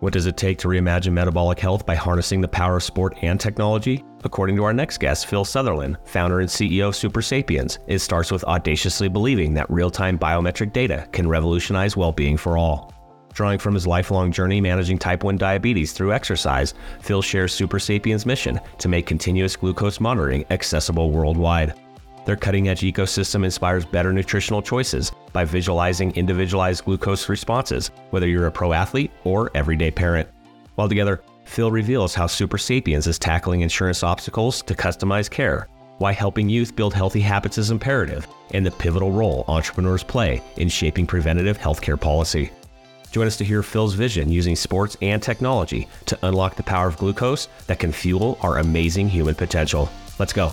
What does it take to reimagine metabolic health by harnessing the power of sport and technology? According to our next guest, Phil Southerland, founder and CEO of Supersapiens, it starts with audaciously believing that real time biometric data can revolutionize well being for all. Drawing from his lifelong journey managing type 1 diabetes through exercise, Phil shares Supersapiens' mission to make continuous glucose monitoring accessible worldwide. Their cutting edge ecosystem inspires better nutritional choices by visualizing individualized glucose responses, whether you're a pro athlete or everyday parent. While together, Phil reveals how Supersapiens is tackling insurance obstacles to customize care, why helping youth build healthy habits is imperative, and the pivotal role entrepreneurs play in shaping preventative healthcare policy. Join us to hear Phil's vision using sports and technology to unlock the power of glucose that can fuel our amazing human potential. Let's go.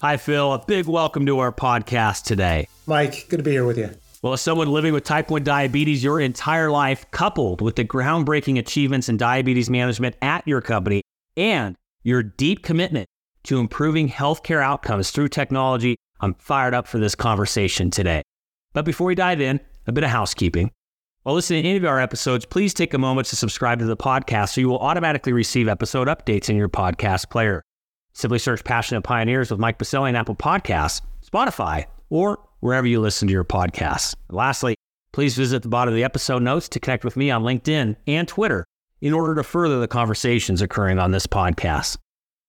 Hi, Phil. A big welcome to our podcast today. Mike, good to be here with you. Well, as someone living with type 1 diabetes your entire life, coupled with the groundbreaking achievements in diabetes management at your company and your deep commitment to improving healthcare outcomes through technology, I'm fired up for this conversation today. But before we dive in, a bit of housekeeping. While listening to any of our episodes, please take a moment to subscribe to the podcast so you will automatically receive episode updates in your podcast player. Simply search Passionate Pioneers with Mike Biselli on Apple Podcasts, Spotify, or wherever you listen to your podcasts. lastly, please visit the bottom of the episode notes to connect with me on LinkedIn and Twitter in order to further the conversations occurring on this podcast.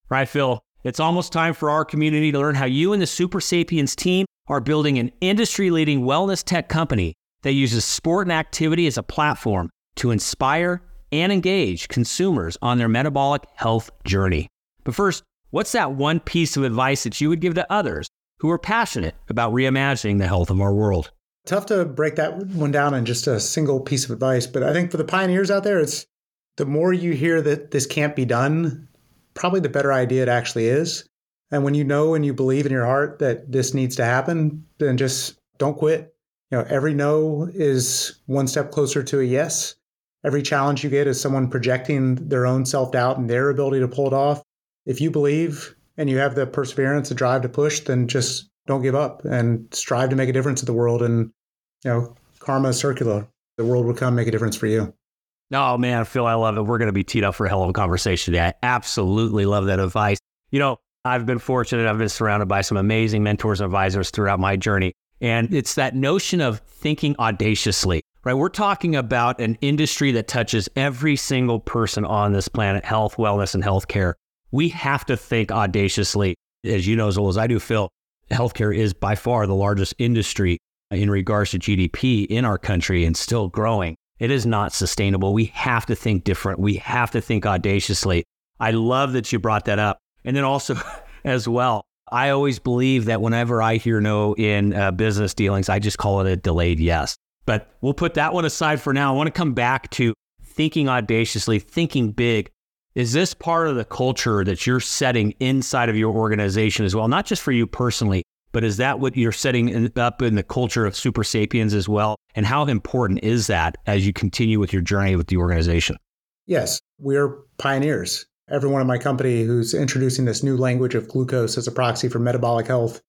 Right, Phil? It's almost time for our community to learn how you and the Supersapiens team are building an industry leading wellness tech company that uses sport and activity as a platform to inspire and engage consumers on their metabolic health journey. But first, What's that one piece of advice that you would give to others who are passionate about reimagining the health of our world? Tough to break that one down in just a single piece of advice, but I think for the pioneers out there, it's the more you hear that this can't be done, probably the better idea it actually is. And when you know and you believe in your heart that this needs to happen, then just don't quit. You know, every no is one step closer to a yes. Every challenge you get is someone projecting their own self doubt and their ability to pull it off if you believe and you have the perseverance, the drive to push, then just don't give up and strive to make a difference in the world. And you know, karma is circular. The world will come make a difference for you. Oh man, Phil, I love it. We're going to be teed up for a hell of a conversation today. I absolutely love that advice. You know, I've been fortunate. I've been surrounded by some amazing mentors and advisors throughout my journey. And it's that notion of thinking audaciously, right? We're talking about an industry that touches every single person on this planet health, wellness, and healthcare we have to think audaciously. As you know as well as I do, Phil, healthcare is by far the largest industry in regards to GDP in our country and still growing. It is not sustainable. We have to think different. We have to think audaciously. I love that you brought that up. And then also, as well, I always believe that whenever I hear no in uh, business dealings, I just call it a delayed yes. But we'll put that one aside for now. I want to come back to thinking audaciously, thinking big. Is this part of the culture that you're setting inside of your organization as well? Not just for you personally, but is that what you're setting in, up in the culture of Supersapiens as well? And how important is that as you continue with your journey with the organization? Yes, we're pioneers. Everyone in my company who's introducing this new language of glucose as a proxy for metabolic health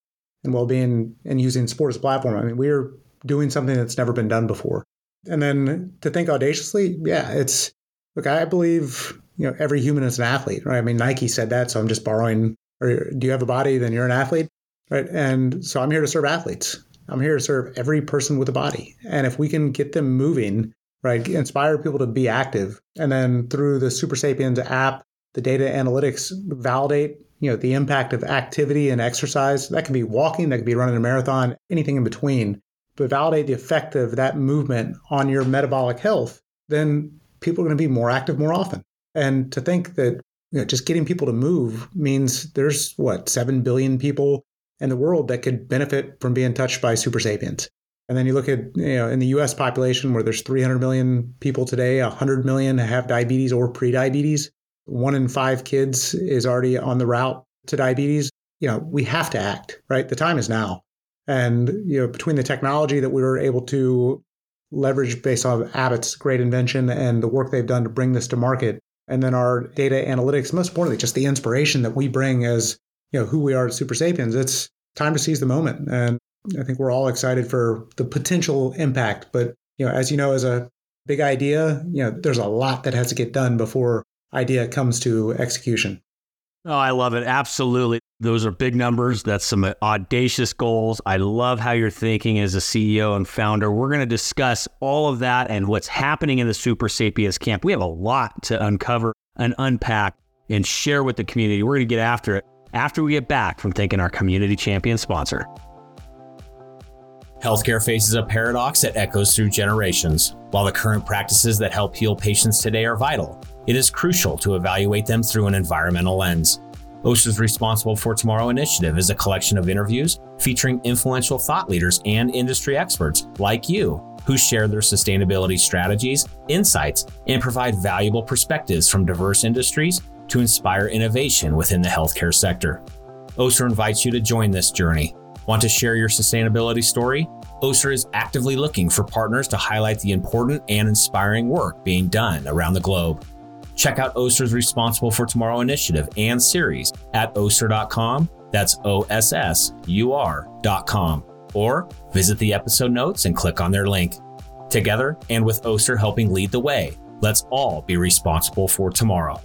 and well-being and using sport as a platform. I mean, we're doing something that's never been done before. And then to think audaciously, yeah, it's look, I believe you know, every human is an athlete, right? I mean, Nike said that, so I'm just borrowing. Or do you have a body? Then you're an athlete, right? And so I'm here to serve athletes. I'm here to serve every person with a body. And if we can get them moving, right, inspire people to be active, and then through the Supersapiens app, the data analytics validate, you know, the impact of activity and exercise. That can be walking, that could be running a marathon, anything in between. But validate the effect of that movement on your metabolic health, then people are going to be more active more often. And to think that you know, just getting people to move means there's what, 7 billion people in the world that could benefit from being touched by supersapiens. And then you look at, you know, in the US population where there's 300 million people today, 100 million have diabetes or prediabetes. One in five kids is already on the route to diabetes. You know, we have to act, right? The time is now. And, you know, between the technology that we were able to leverage based on Abbott's great invention and the work they've done to bring this to market, and then our data analytics, most importantly, just the inspiration that we bring as you know who we are at Supersapiens. It's time to seize the moment, and I think we're all excited for the potential impact. But you know, as you know, as a big idea, you know, there's a lot that has to get done before idea comes to execution. Oh, I love it. Absolutely. Those are big numbers. That's some audacious goals. I love how you're thinking as a CEO and founder. We're going to discuss all of that and what's happening in the Supersapiens camp. We have a lot to uncover and unpack and share with the community. We're going to get after it after we get back from thanking our community champion sponsor. Healthcare faces a paradox that echoes through generations. While the current practices that help heal patients today are vital, it is crucial to evaluate them through an environmental lens. Ossur's Responsible for Tomorrow initiative is a collection of interviews featuring influential thought leaders and industry experts like you who share their sustainability strategies, insights, and provide valuable perspectives from diverse industries to inspire innovation within the healthcare sector. Ossur invites you to join this journey. Want to share your sustainability story? Ossur is actively looking for partners to highlight the important and inspiring work being done around the globe. Check out Ossur's Responsible for Tomorrow initiative and series at Ossur.com. That's O S S U R.com. Or visit the episode notes and click on their link. Together, and with Ossur helping lead the way, let's all be responsible for tomorrow.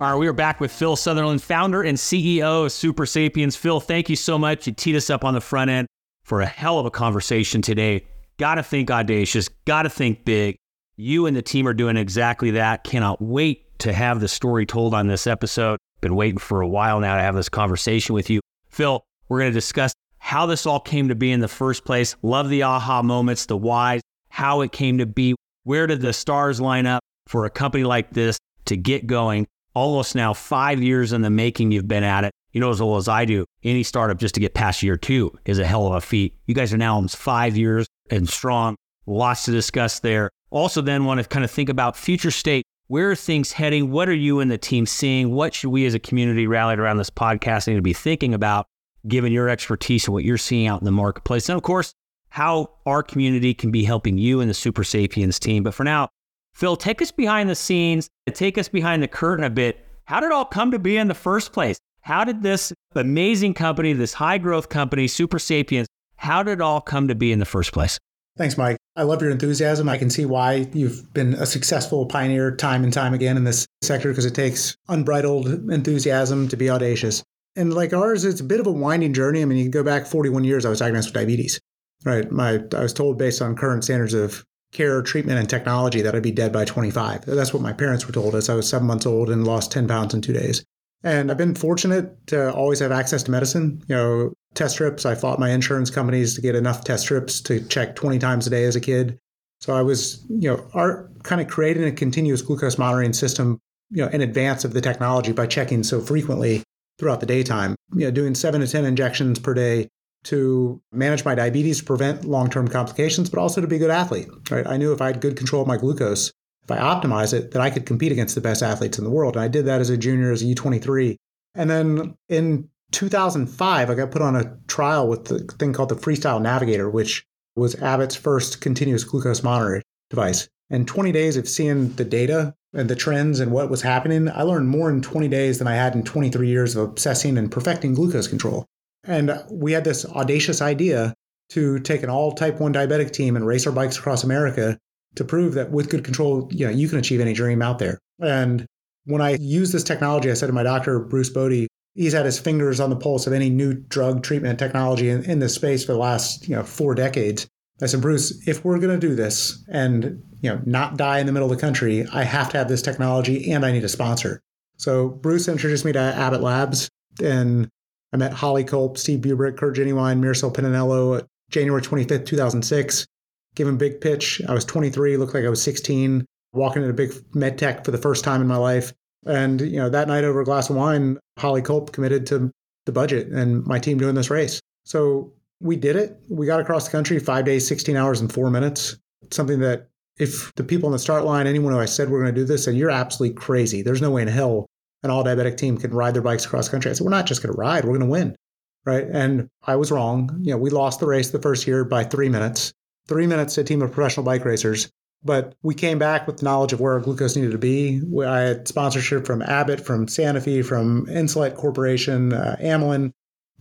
All right, we are back with Phil Southerland, founder and CEO of Supersapiens. Phil, thank you so much. You teed us up on the front end for a hell of a conversation today. Got to think audacious, got to think big. You and the team are doing exactly that. Cannot wait to have the story told on this episode. Been waiting for a while now to have this conversation with you. Phil, we're going to discuss how this all came to be in the first place. Love the aha moments, the whys, how it came to be. Where did the stars line up for a company like this to get going? Almost now five years in the making, you've been at it. You know as well as I do, any startup just to get past year two is a hell of a feat. You guys are now almost five years and strong. Lots to discuss there. Also, then want to kind of think about future state. Where are things heading? What are you and the team seeing? What should we as a community rallied around this podcast need to be thinking about, given your expertise and what you're seeing out in the marketplace? And of course, how our community can be helping you and the Supersapiens team. But for now, Phil, take us behind the scenes, take us behind the curtain a bit. How did it all come to be in the first place? How did this amazing company, this high growth company, Supersapiens, how did it all come to be in the first place? Thanks, Mike. I love your enthusiasm. I can see why you've been a successful pioneer time and time again in this sector because it takes unbridled enthusiasm to be audacious. And like ours, it's a bit of a winding journey. I mean, you can go back 41 years, I was diagnosed with diabetes. Right. My I was told based on current standards of care, treatment, and technology that I'd be dead by 25. That's what my parents were told as I was seven months old and lost 10 pounds in two days. And I've been fortunate to always have access to medicine. You know, test strips. I fought my insurance companies to get enough test strips to check 20 times a day as a kid. So I was, you know, art kind of creating a continuous glucose monitoring system, you know, in advance of the technology by checking so frequently throughout the daytime. You know, doing seven to 10 injections per day to manage my diabetes, prevent long-term complications, but also to be a good athlete. Right? I knew if I had good control of my glucose, if I optimize it, that I could compete against the best athletes in the world. And I did that as a junior, as a U23. And then in 2005, I got put on a trial with the thing called the Freestyle Navigator, which was Abbott's first continuous glucose monitoring device. And 20 days of seeing the data and the trends and what was happening, I learned more in 20 days than I had in 23 years of obsessing and perfecting glucose control. And we had this audacious idea to take an all type 1 diabetic team and race our bikes across America to prove that with good control, you know, you can achieve any dream out there. And when I used this technology, I said to my doctor, Bruce Bode, he's had his fingers on the pulse of any new drug treatment technology in, in this space for the last, you know, four decades. I said, Bruce, if we're going to do this and, you know, not die in the middle of the country, I have to have this technology and I need a sponsor. So Bruce introduced me to Abbott Labs and I met Holly Culp, Steve Bubrick, Kurt Genuine, Miracel Pinanello January 25th, 2006. Give him big pitch. I was 23, looked like I was 16, walking into a big med tech for the first time in my life. And, you know, that night over a glass of wine, Holly Culp committed to the budget and my team doing this race. So we did it. We got across the country five days, 16 hours, and four minutes. Something that if the people on the start line, anyone who I said we're going to do this, said, You're absolutely crazy. There's no way in hell an all diabetic team can ride their bikes across country. I said, We're not just going to ride, we're going to win. Right. And I was wrong. You know, we lost the race the first year by three minutes, three minutes to a team of professional bike racers. But we came back with knowledge of where our glucose needed to be. I had sponsorship from Abbott, from Sanofi, from Insulet Corporation, uh, Amylin,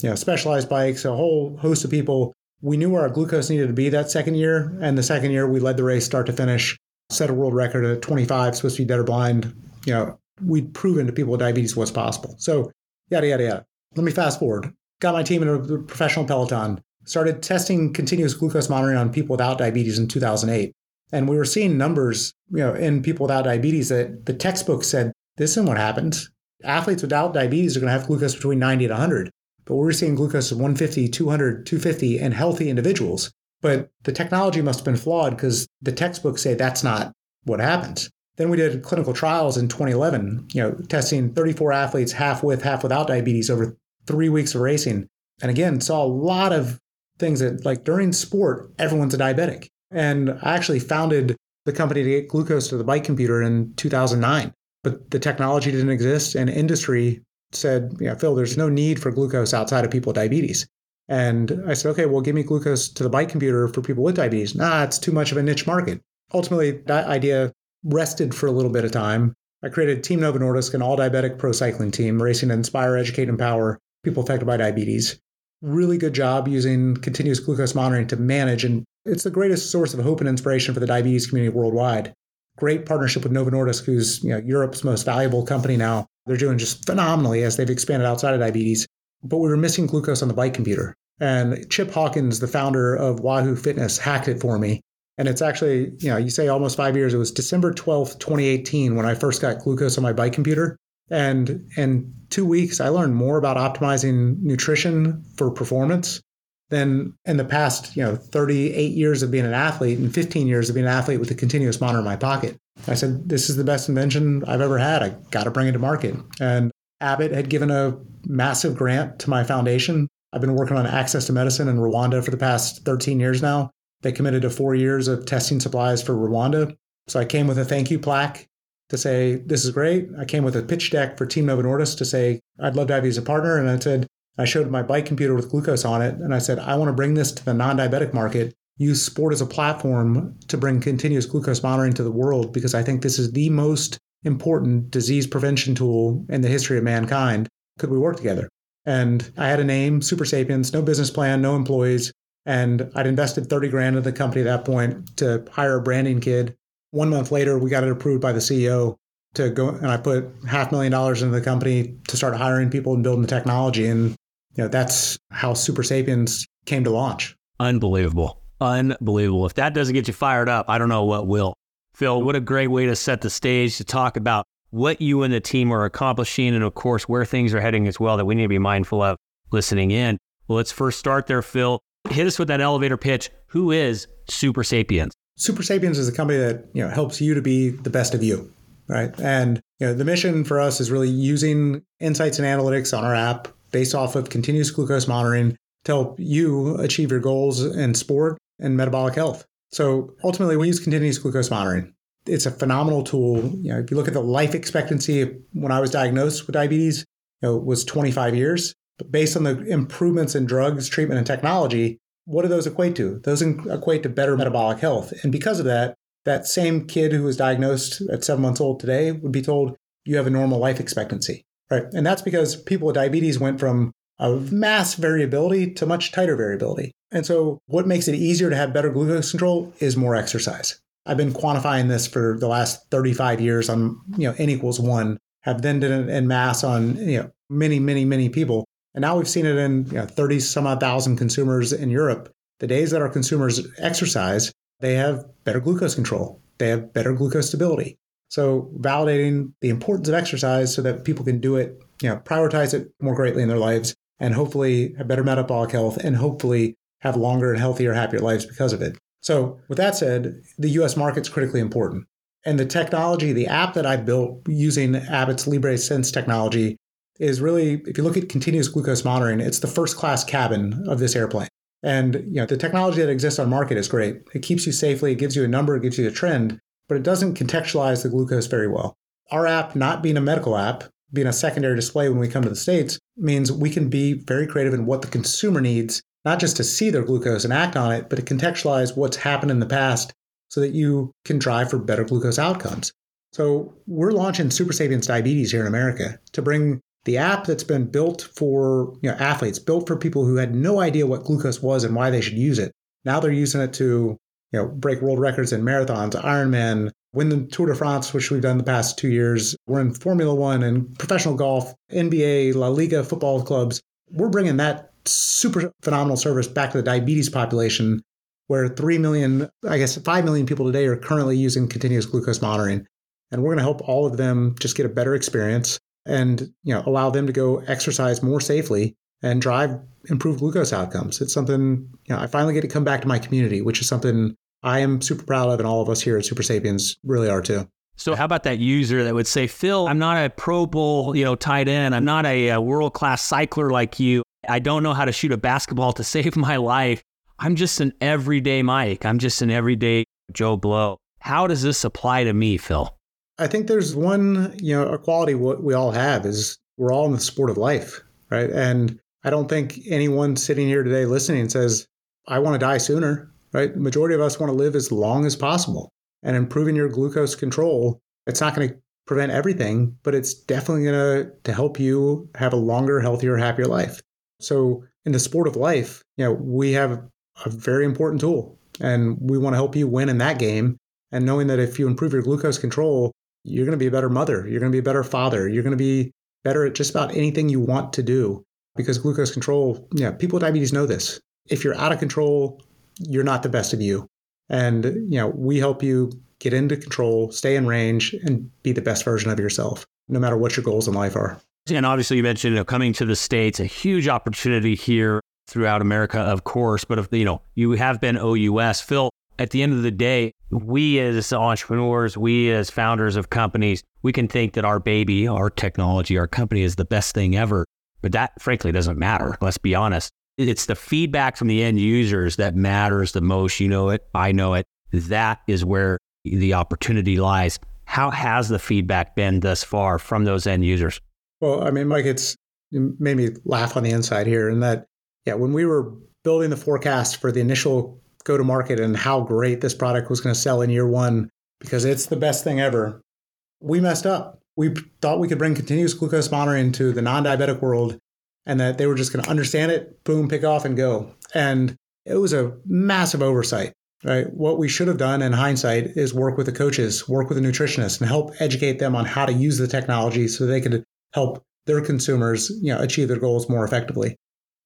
you know, Specialized Bikes, a whole host of people. We knew where our glucose needed to be that second year. And the second year, we led the race start to finish, set a world record at 25, supposed to be dead or blind. You know, we'd proven to people with diabetes what's possible. So, yada, yada, yada. Let me fast forward. Got my team in a professional peloton, started testing continuous glucose monitoring on people without diabetes in 2008. And we were seeing numbers, you know, in people without diabetes that the textbook said this isn't what happens. Athletes without diabetes are going to have glucose between 90 and 100, but we're seeing glucose of 150, 200, 250 in healthy individuals. But the technology must have been flawed because the textbooks say that's not what happens. Then we did clinical trials in 2011, you know, testing 34 athletes, half with, half without diabetes over three weeks of racing. And again, saw a lot of things that, like during sport, everyone's a diabetic. And I actually founded the company to get glucose to the bike computer in 2009. But the technology didn't exist, and industry said, "Yeah, Phil, there's no need for glucose outside of people with diabetes." And I said, okay, well, give me glucose to the bike computer for people with diabetes. Nah, it's too much of a niche market. Ultimately, that idea rested for a little bit of time. I created Team Novo Nordisk, an all diabetic pro cycling team, racing to inspire, educate, and empower people affected by diabetes. Really good job using continuous glucose monitoring to manage and it's the greatest source of hope and inspiration for the diabetes community worldwide. Great partnership with Novo Nordisk, who's you know, Europe's most valuable company now. They're doing just phenomenally as they've expanded outside of diabetes. But we were missing glucose on the bike computer. And Chip Hawkins, the founder of Wahoo Fitness, hacked it for me. And it's actually, you know, you say almost five years. It was December 12th, 2018, when I first got glucose on my bike computer. And in two weeks, I learned more about optimizing nutrition for performance than in the past, you know, 38 years of being an athlete and 15 years of being an athlete with a continuous monitor in my pocket. I said, this is the best invention I've ever had. I got to bring it to market. And Abbott had given a massive grant to my foundation. I've been working on access to medicine in Rwanda for the past 13 years now. They committed to four years of testing supplies for Rwanda. So I came with a thank you plaque to say, this is great. I came with a pitch deck for Team Novo Nordisk to say, I'd love to have you as a partner. And I said, I showed my bike computer with glucose on it, and I said, I want to bring this to the non diabetic market, use sport as a platform to bring continuous glucose monitoring to the world, because I think this is the most important disease prevention tool in the history of mankind. Could we work together? And I had a name, Supersapiens, no business plan, no employees. And I'd invested 30 grand in the company at that point to hire a branding kid. One month later, we got it approved by the CEO to go, and I put half million dollars into the company to start hiring people and building the technology. And you know, that's how Supersapiens came to launch. Unbelievable. Unbelievable. If that doesn't get you fired up, I don't know what will. Phil, what a great way to set the stage to talk about what you and the team are accomplishing and, of course, where things are heading as well that we need to be mindful of listening in. Well, let's first start there, Phil. Hit us with that elevator pitch. Who is Supersapiens? Super Sapiens is a company that you know helps you to be the best of you, right? And you know the mission for us is really using insights and analytics on our app based off of continuous glucose monitoring to help you achieve your goals in sport and metabolic health. So ultimately, we use continuous glucose monitoring. It's a phenomenal tool. You know, if you look at the life expectancy when I was diagnosed with diabetes, you know, was 25 years. But based on the improvements in drugs, treatment, and technology, what do those equate to? Those equate to better metabolic health. And because of that, that same kid who was diagnosed at seven months old today would be told you have a normal life expectancy. Right. And that's because people with diabetes went from a mass variability to much tighter variability. And so what makes it easier to have better glucose control is more exercise. I've been quantifying this for the last 35 years on, you know, N equals one, have then done it in mass on, you know, many, many, many people. And now we've seen it in you know, 30 some odd thousand consumers in Europe. The days that our consumers exercise, they have better glucose control. They have better glucose stability. So validating the importance of exercise so that people can do it, you know, prioritize it more greatly in their lives and hopefully have better metabolic health and hopefully have longer and healthier, happier lives because of it. So with that said, the US market's critically important. And the technology, the app that I built using Abbott's Libre Sense technology is really, if you look at continuous glucose monitoring, it's the first class cabin of this airplane. And you know, the technology that exists on market is great. It keeps you safely, it gives you a number, it gives you a trend, but it doesn't contextualize the glucose very well. Our app, not being a medical app, being a secondary display when we come to the States, means we can be very creative in what the consumer needs, not just to see their glucose and act on it, but to contextualize what's happened in the past so that you can drive for better glucose outcomes. So we're launching Supersapiens Diabetes here in America to bring the app that's been built for you know, athletes, built for people who had no idea what glucose was and why they should use it. Now they're using it to you know, break world records in marathons, Ironman, win the Tour de France, which we've done the past two years. We're in Formula One and professional golf, NBA, La Liga football clubs. We're bringing that super phenomenal service back to the diabetes population, where 3 million, I guess 5 million people today are currently using continuous glucose monitoring. And we're going to help all of them just get a better experience and you know allow them to go exercise more safely and drive improved glucose outcomes. It's something you know I finally get to come back to my community, which is something I am super proud of, and all of us here at Supersapiens really are too. So how about that user that would say, Phil, I'm not a Pro Bowl, you know, tight end. I'm not a, a world class cycler like you. I don't know how to shoot a basketball to save my life. I'm just an everyday Mike. I'm just an everyday Joe Blow. How does this apply to me, Phil? I think there's one, you know, a quality what we all have is we're all in the sport of life, right? And I don't think anyone sitting here today listening says, I want to die sooner, right? The majority of us want to live as long as possible. And improving your glucose control, it's not going to prevent everything, but it's definitely going to, to help you have a longer, healthier, happier life. So in the sport of life, you know, we have a very important tool and we want to help you win in that game. And knowing that if you improve your glucose control, you're going to be a better mother. You're going to be a better father. You're going to be better at just about anything you want to do because glucose control, yeah, people with diabetes know this. If you're out of control, you're not the best of you. And, you know, we help you get into control, stay in range, and be the best version of yourself, no matter what your goals in life are. And obviously, you mentioned you know, coming to the States, a huge opportunity here throughout America, of course. But if you know, you have been OUS. Phil, at the end of the day, we as entrepreneurs, we as founders of companies, we can think that our baby, our technology, our company is the best thing ever. But that frankly doesn't matter. Let's be honest. It's the feedback from the end users that matters the most. You know it. I know it. That is where the opportunity lies. How has the feedback been thus far from those end users? Well, I mean, Mike, it's it made me laugh on the inside here. And that, yeah, when we were building the forecast for the initial go to market and how great this product was going to sell in year one, because it's the best thing ever, we messed up. We thought we could bring continuous glucose monitoring to the non diabetic world and that they were just going to understand it, boom, pick off and go. And it was a massive oversight, right? What we should have done in hindsight is work with the coaches, work with the nutritionists, and help educate them on how to use the technology so they could help their consumers, you know, achieve their goals more effectively.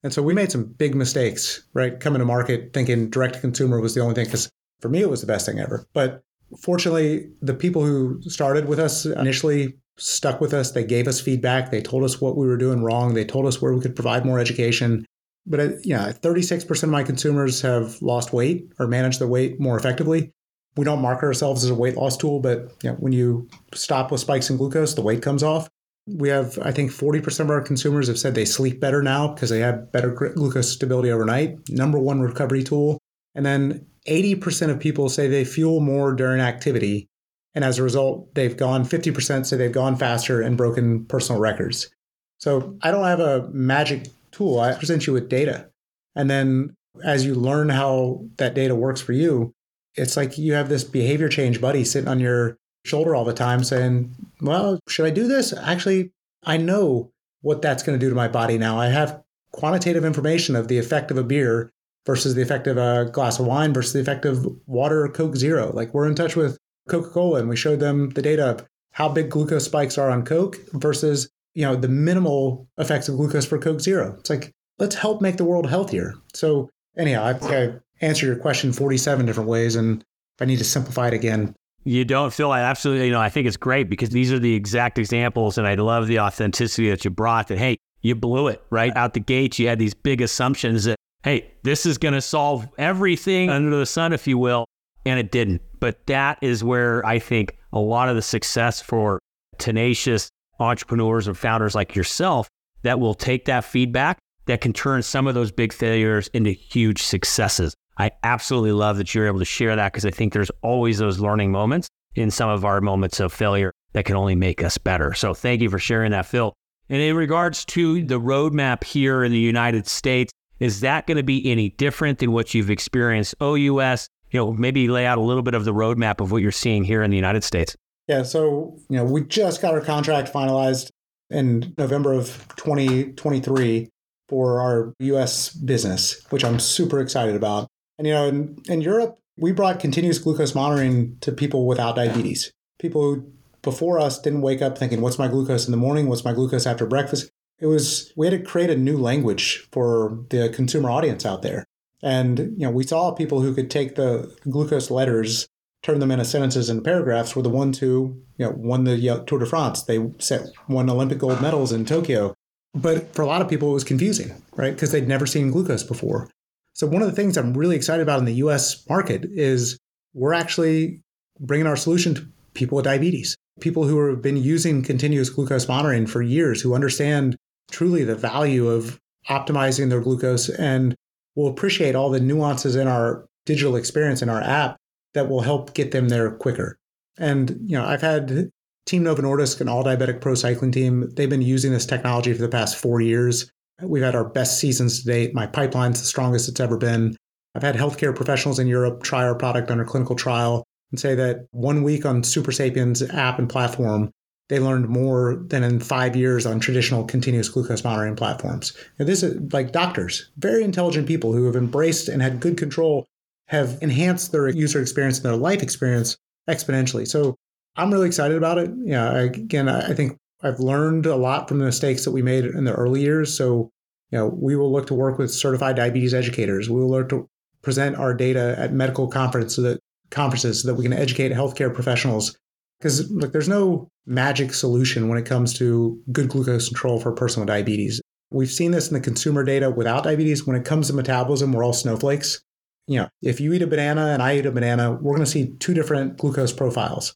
And so we made some big mistakes, right? Coming to market thinking direct to consumer was the only thing because for me it was the best thing ever. But fortunately, the people who started with us initially stuck with us. They gave us feedback. They told us what we were doing wrong. They told us where we could provide more education. But uh, yeah, 36% of my consumers have lost weight or managed their weight more effectively. We don't market ourselves as a weight loss tool, but you know, when you stop with spikes in glucose, the weight comes off. We have, I think, 40% of our consumers have said they sleep better now because they have better glucose stability overnight. Number one recovery tool. And then 80% of people say they fuel more during activity and as a result, they've gone 50%, so they've gone faster and broken personal records. So I don't have a magic tool. I present you with data. And then as you learn how that data works for you, it's like you have this behavior change buddy sitting on your shoulder all the time saying, Well, should I do this? Actually, I know what that's going to do to my body now. I have quantitative information of the effect of a beer versus the effect of a glass of wine versus the effect of water Coke Zero. Like we're in touch with Coca Cola and we showed them the data of how big glucose spikes are on Coke versus you know the minimal effects of glucose for Coke Zero. It's like let's help make the world healthier. So anyhow, I, I answered your question 47 different ways, and if I need to simplify it again, you don't feel I absolutely, you know, I think it's great because these are the exact examples. And I love the authenticity that you brought that, hey, you blew it right out the gate. You had these big assumptions that, hey, this is going to solve everything under the sun, if you will and it didn't. But that is where I think a lot of the success for tenacious entrepreneurs and founders like yourself that will take that feedback that can turn some of those big failures into huge successes. I absolutely love that you're able to share that because I think there's always those learning moments in some of our moments of failure that can only make us better. So thank you for sharing that, Phil. And in regards to the roadmap here in the United States, is that going to be any different than what you've experienced OUS? You know, maybe lay out a little bit of the roadmap of what you're seeing here in the United States. Yeah, so you know, we just got our contract finalized in November of 2023 for our US business, which I'm super excited about. And you know, in, in Europe, we brought continuous glucose monitoring to people without diabetes. People who before us didn't wake up thinking, what's my glucose in the morning? What's my glucose after breakfast? It was, we had to create a new language for the consumer audience out there. And, you know, we saw people who could take the glucose letters, turn them into sentences and paragraphs were the ones who, you know, won the Tour de France. They set won Olympic gold medals in Tokyo. But for a lot of people, it was confusing, right? Because they'd never seen glucose before. So one of the things I'm really excited about in the US market is we're actually bringing our solution to people with diabetes, people who have been using continuous glucose monitoring for years, who understand truly the value of optimizing their glucose and will appreciate all the nuances in our digital experience in our app that will help get them there quicker. And, you know, I've had Team Novo Nordisk, an all diabetic pro cycling team, they've been using this technology for the past four years. We've had our best seasons to date. My pipeline's the strongest it's ever been. I've had healthcare professionals in Europe try our product under clinical trial and say that one week on Supersapiens app and platform, they learned more than in five years on traditional continuous glucose monitoring platforms. And this is like doctors, very intelligent people who have embraced and had good control, have enhanced their user experience and their life experience exponentially. So I'm really excited about it. Yeah, again, I think I've learned a lot from the mistakes that we made in the early years. So, you know, we will look to work with certified diabetes educators. We will look to present our data at medical conferences so that conferences so that we can educate healthcare professionals. Because there's no magic solution when it comes to good glucose control for a person with diabetes. We've seen this in the consumer data without diabetes. When it comes to metabolism, we're all snowflakes. You know, if you eat a banana and I eat a banana, we're going to see two different glucose profiles.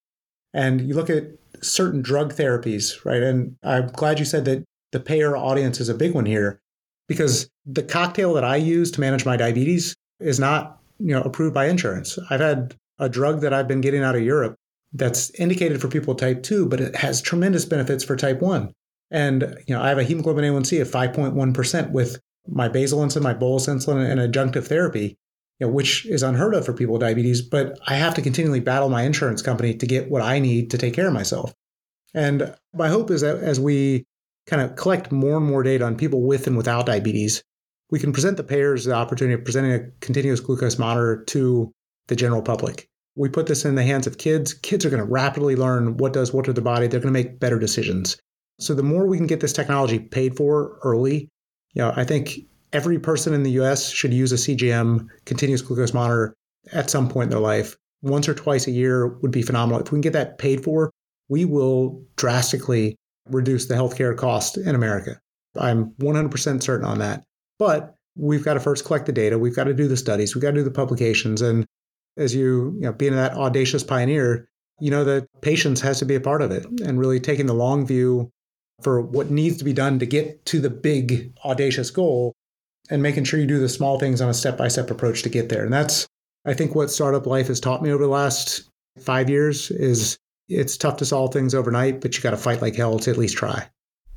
And you look at certain drug therapies, right? And I'm glad you said that the payer audience is a big one here because the cocktail that I use to manage my diabetes is not, you know, approved by insurance. I've had a drug that I've been getting out of Europe that's indicated for people type 2, but it has tremendous benefits for type 1. And, you know, I have a hemoglobin A1C of 5.1% with my basal insulin, my bolus insulin, and adjunctive therapy you know, which is unheard of for people with diabetes, but I have to continually battle my insurance company to get what I need to take care of myself. And my hope is that as we kind of collect more and more data on people with and without diabetes, we can present the payers the opportunity of presenting a continuous glucose monitor to the general public. We put this in the hands of kids. Kids are going to rapidly learn what does what to the body. They're going to make better decisions. So the more we can get this technology paid for early, you know, I think every person in the US should use a CGM, continuous glucose monitor, at some point in their life. Once or twice a year would be phenomenal. If we can get that paid for, we will drastically reduce the healthcare cost in America. I'm 100% certain on that. But we've got to first collect the data. We've got to do the studies. We've got to do the publications. And as you, you know, being that audacious pioneer, you know that patience has to be a part of it and really taking the long view for what needs to be done to get to the big audacious goal and making sure you do the small things on a step by step approach to get there. And that's, I think, what startup life has taught me over the last five years is it's tough to solve things overnight, but you got to fight like hell to at least try.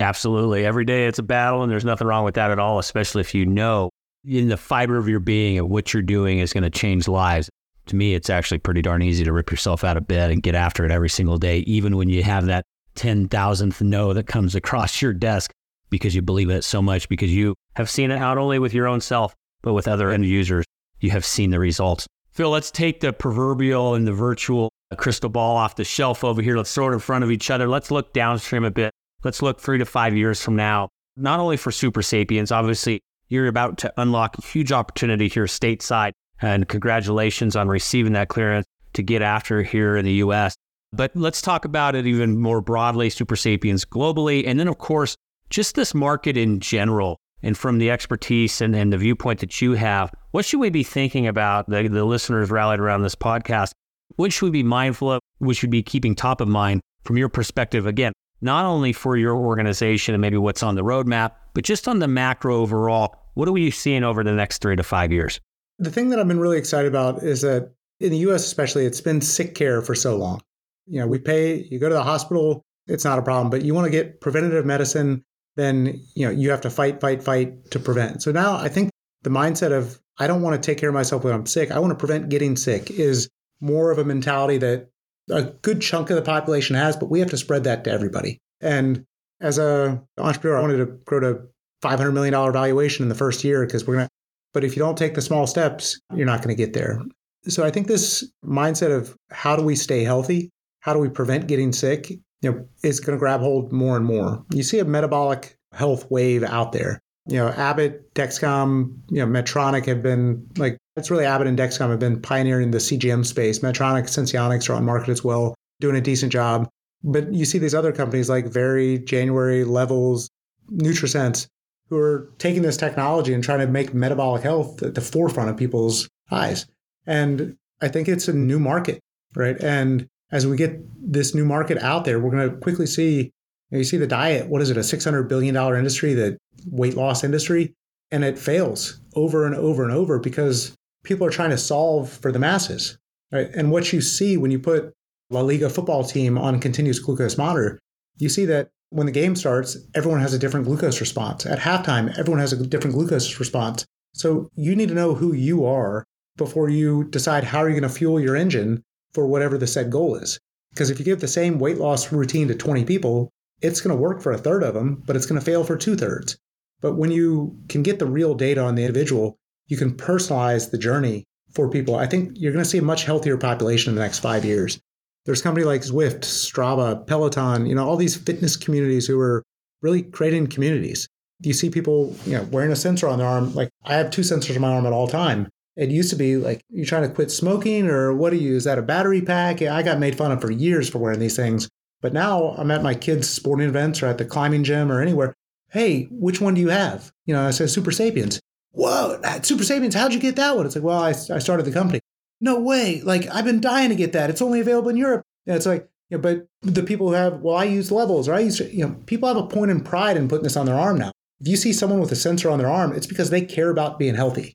Absolutely. Every day it's a battle, and there's nothing wrong with that at all, especially if you know in the fiber of your being and what you're doing is going to change lives. To me, it's actually pretty darn easy to rip yourself out of bed and get after it every single day, even when you have that 10,000th no that comes across your desk because you believe it so much, because you have seen it not only with your own self, but with other end users. You have seen the results. Phil, let's take the proverbial and the virtual crystal ball off the shelf over here. Let's throw it in front of each other. Let's look downstream a bit. Let's look three to five years from now, not only for Supersapiens, obviously, you're about to unlock a huge opportunity here stateside. And congratulations on receiving that clearance to get after here in the US. But let's talk about it even more broadly, Supersapiens globally. And then, of course, just this market in general. and from the expertise and, and the viewpoint that you have, what should we be thinking about? The, the listeners rallied around this podcast. What should we be mindful of? What should we be keeping top of mind from your perspective? Again, not only for your organization and maybe what's on the roadmap, but just on the macro overall. What are we seeing over the next three to five years? The thing that I've been really excited about is that in the US, especially, it's been sick care for so long. You know, we pay, you go to the hospital, it's not a problem, but you want to get preventative medicine, then, you know, you have to fight, fight, fight to prevent. So now I think the mindset of, I don't want to take care of myself when I'm sick, I want to prevent getting sick is more of a mentality that a good chunk of the population has, but we have to spread that to everybody. And as a entrepreneur, I wanted to grow to $500 million valuation in the first year because we're going to, but if you don't take the small steps, you're not going to get there. So I think this mindset of how do we stay healthy? How do we prevent getting sick? You know, is going to grab hold more and more. You see a metabolic health wave out there. You know, Abbott, Dexcom, you know, Medtronic have been like it's really Abbott and Dexcom have been pioneering the CGM space. Medtronic, Senseonics are on market as well, doing a decent job. But you see these other companies like Veri, January, Levels, NutriSense, who are taking this technology and trying to make metabolic health at the forefront of people's eyes. And I think it's a new market, right? And as we get this new market out there, we're going to quickly see you, know, you see the diet. What is it? A six hundred billion dollar industry, the weight loss industry, and it fails over and over and over because people are trying to solve for the masses, right? And what you see when you put La Liga football team on continuous glucose monitor, you see that when the game starts, everyone has a different glucose response. At halftime, everyone has a different glucose response. So you need to know who you are before you decide how you're you going to fuel your engine for whatever the set goal is. Because if you give the same weight loss routine to 20 people, it's going to work for a third of them, but it's going to fail for two thirds. But when you can get the real data on the individual, you can personalize the journey for people. I think you're going to see a much healthier population in the next five years. There's companies like Zwift, Strava, Peloton, you know, all these fitness communities who are really creating communities. You see people, you know, wearing a sensor on their arm. Like I have two sensors on my arm at all time. It used to be like, you're trying to quit smoking or what do you, is that a battery pack? I got made fun of for years for wearing these things. But now I'm at my kids' sporting events or at the climbing gym or anywhere. Hey, which one do you have? You know, I say Supersapiens. Whoa, Supersapiens, how'd you get that one? It's like, well, I, I started the company. No way. Like, I've been dying to get that. It's only available in Europe. And it's like, yeah, but the people who have, well, I use levels or I use, you know, people have a point in pride in putting this on their arm now. If you see someone with a sensor on their arm, it's because they care about being healthy.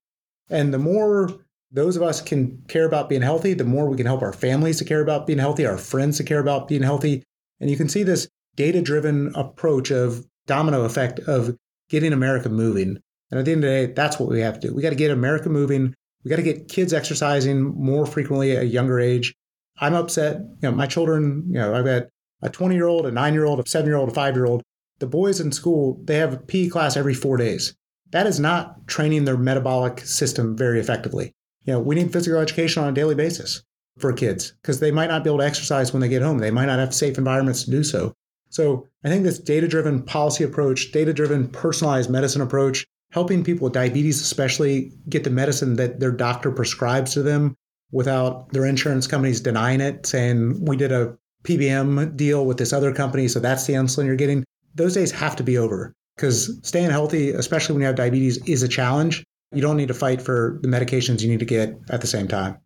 And the more those of us can care about being healthy, the more we can help our families to care about being healthy, our friends to care about being healthy. And you can see this data driven approach of domino effect of getting America moving. And at the end of the day, that's what we have to do. We got to get America moving. We got to get kids exercising more frequently at a younger age. I'm upset. You know, my children, you know, I've got a 20 year old, a nine year old, a seven year old, a five year old. The boys in school, they have a PE class every four days that is not training their metabolic system very effectively. You know, we need physical education on a daily basis for kids because they might not be able to exercise when they get home. They might not have safe environments to do so. So I think this data driven policy approach, data driven personalized medicine approach, helping people with diabetes, especially get the medicine that their doctor prescribes to them without their insurance companies denying it, saying, we did a PBM deal with this other company, so that's the insulin you're getting. Those days have to be over because staying healthy, especially when you have diabetes, is a challenge. You don't need to fight for the medications you need to get at the same time.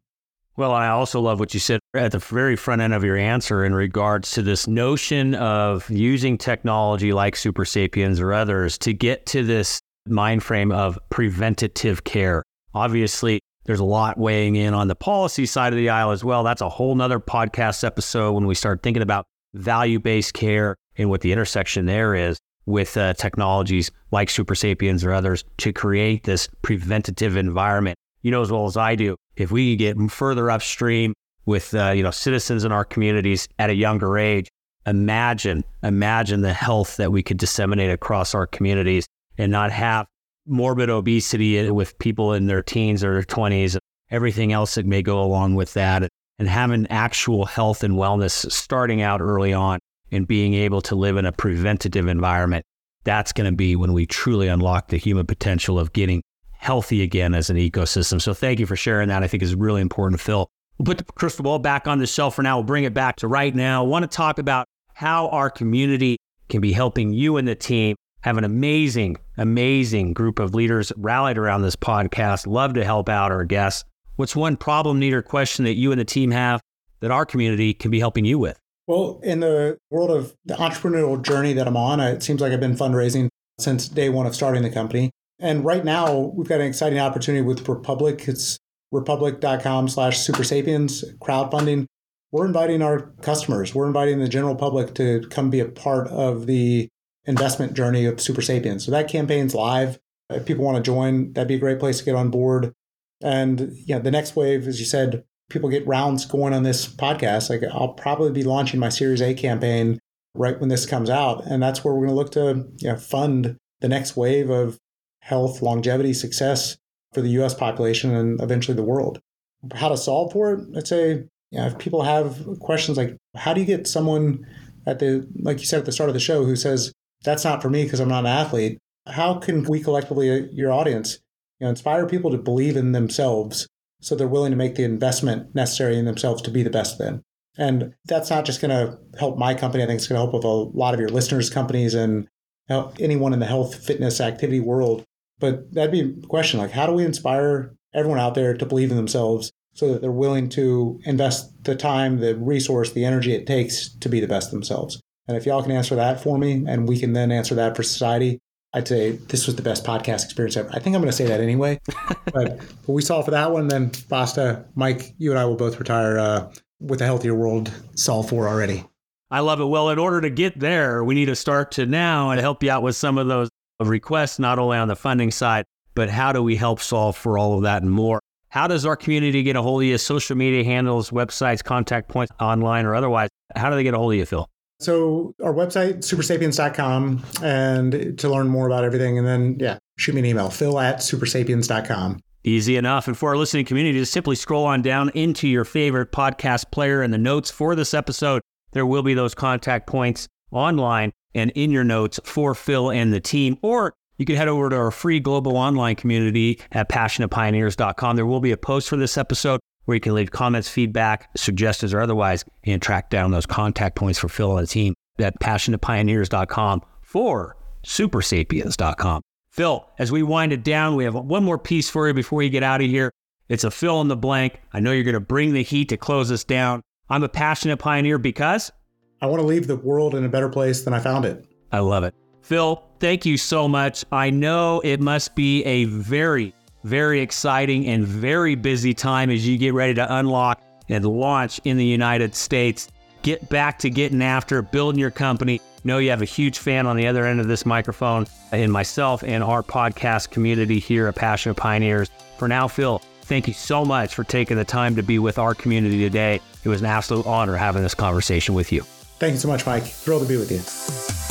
Well, I also love what you said at the very front end of your answer in regards to this notion of using technology like Supersapiens or others to get to this mind frame of preventative care. Obviously, there's a lot weighing in on the policy side of the aisle as well. That's a whole nother podcast episode when we start thinking about value based care and what the intersection there is with uh, technologies like Supersapiens or others to create this preventative environment. You know as well as I do, if we get further upstream with uh, you know citizens in our communities at a younger age, imagine imagine the health that we could disseminate across our communities and not have morbid obesity with people in their teens or their 20s, everything else that may go along with that, and having actual health and wellness starting out early on and being able to live in a preventative environment, that's going to be when we truly unlock the human potential of getting healthy again as an ecosystem. So thank you for sharing that. I think is really important, Phil. We'll put the crystal ball back on the shelf for now. We'll bring it back to right now. I want to talk about how our community can be helping you and the team Have an amazing, amazing group of leaders rallied around this podcast. Love to help out our guests. What's one problem, need, or question that you and the team have that our community can be helping you with? Well, in the world of the entrepreneurial journey that I'm on, uh, it seems like I've been fundraising since day one of starting the company. And right now, we've got an exciting opportunity with Republic. It's republic.com slash supersapiens crowdfunding. We're inviting our customers, we're inviting the general public to come be a part of the investment journey of Supersapiens. So that campaign's live. If people want to join, that'd be a great place to get on board. And yeah, the next wave, as you said, people get rounds going on this podcast. Like I'll probably be launching my Series A campaign right when this comes out, and that's where we're going to look to you know, fund the next wave of health, longevity, success for the U.S. population and eventually the world. How to solve for it? I'd say you know, if people have questions like, how do you get someone at the like you said at the start of the show who says that's not for me because I'm not an athlete? How can we collectively, uh, your audience, you know, inspire people to believe in themselves so they're willing to make the investment necessary in themselves to be the best then. And that's not just going to help my company. I think it's going to help with a lot of your listeners' companies and anyone in the health, fitness, activity world. But that'd be a question like, how do we inspire everyone out there to believe in themselves so that they're willing to invest the time, the resource, the energy it takes to be the best themselves? And if y'all can answer that for me and we can then answer that for society, I'd say this was the best podcast experience ever. I think I'm going to say that anyway. but, but we saw for that one. Then Basta, Mike, you and I will both retire uh, with a healthier world solved for already. I love it. Well, in order to get there, we need to start to now and help you out with some of those requests, not only on the funding side, but how do we help solve for all of that and more? How does our community get a hold of you? Social media handles, websites, contact points, online or otherwise. How do they get a hold of you, Phil? So our website, supersapiens.com, and to learn more about everything. And then, yeah, shoot me an email, phil at supersapiens.com. Easy enough. And for our listening community, just simply scroll on down into your favorite podcast player and the notes for this episode. There will be those contact points online and in your notes for Phil and the team. Or you can head over to our free global online community at passionatepioneers.com. There will be a post for this episode where you can leave comments, feedback, suggestions, or otherwise, and track down those contact points for Phil and the team at passionatepioneers.com for supersapiens.com. Phil, as we wind it down, we have one more piece for you before you get out of here. It's a fill in the blank. I know you're going to bring the heat to close us down. I'm a passionate pioneer because I want to leave the world in a better place than I found it. I love it. Phil, thank you so much. I know it must be a very very exciting and very busy time as you get ready to unlock and launch in the United States. Get back to getting after building your company. Know you have a huge fan on the other end of this microphone in myself and our podcast community here at Passionate Pioneers. For now, Phil, thank you so much for taking the time to be with our community today. It was an absolute honor having this conversation with you. Thank you so much, Mike. Thrilled to be with you.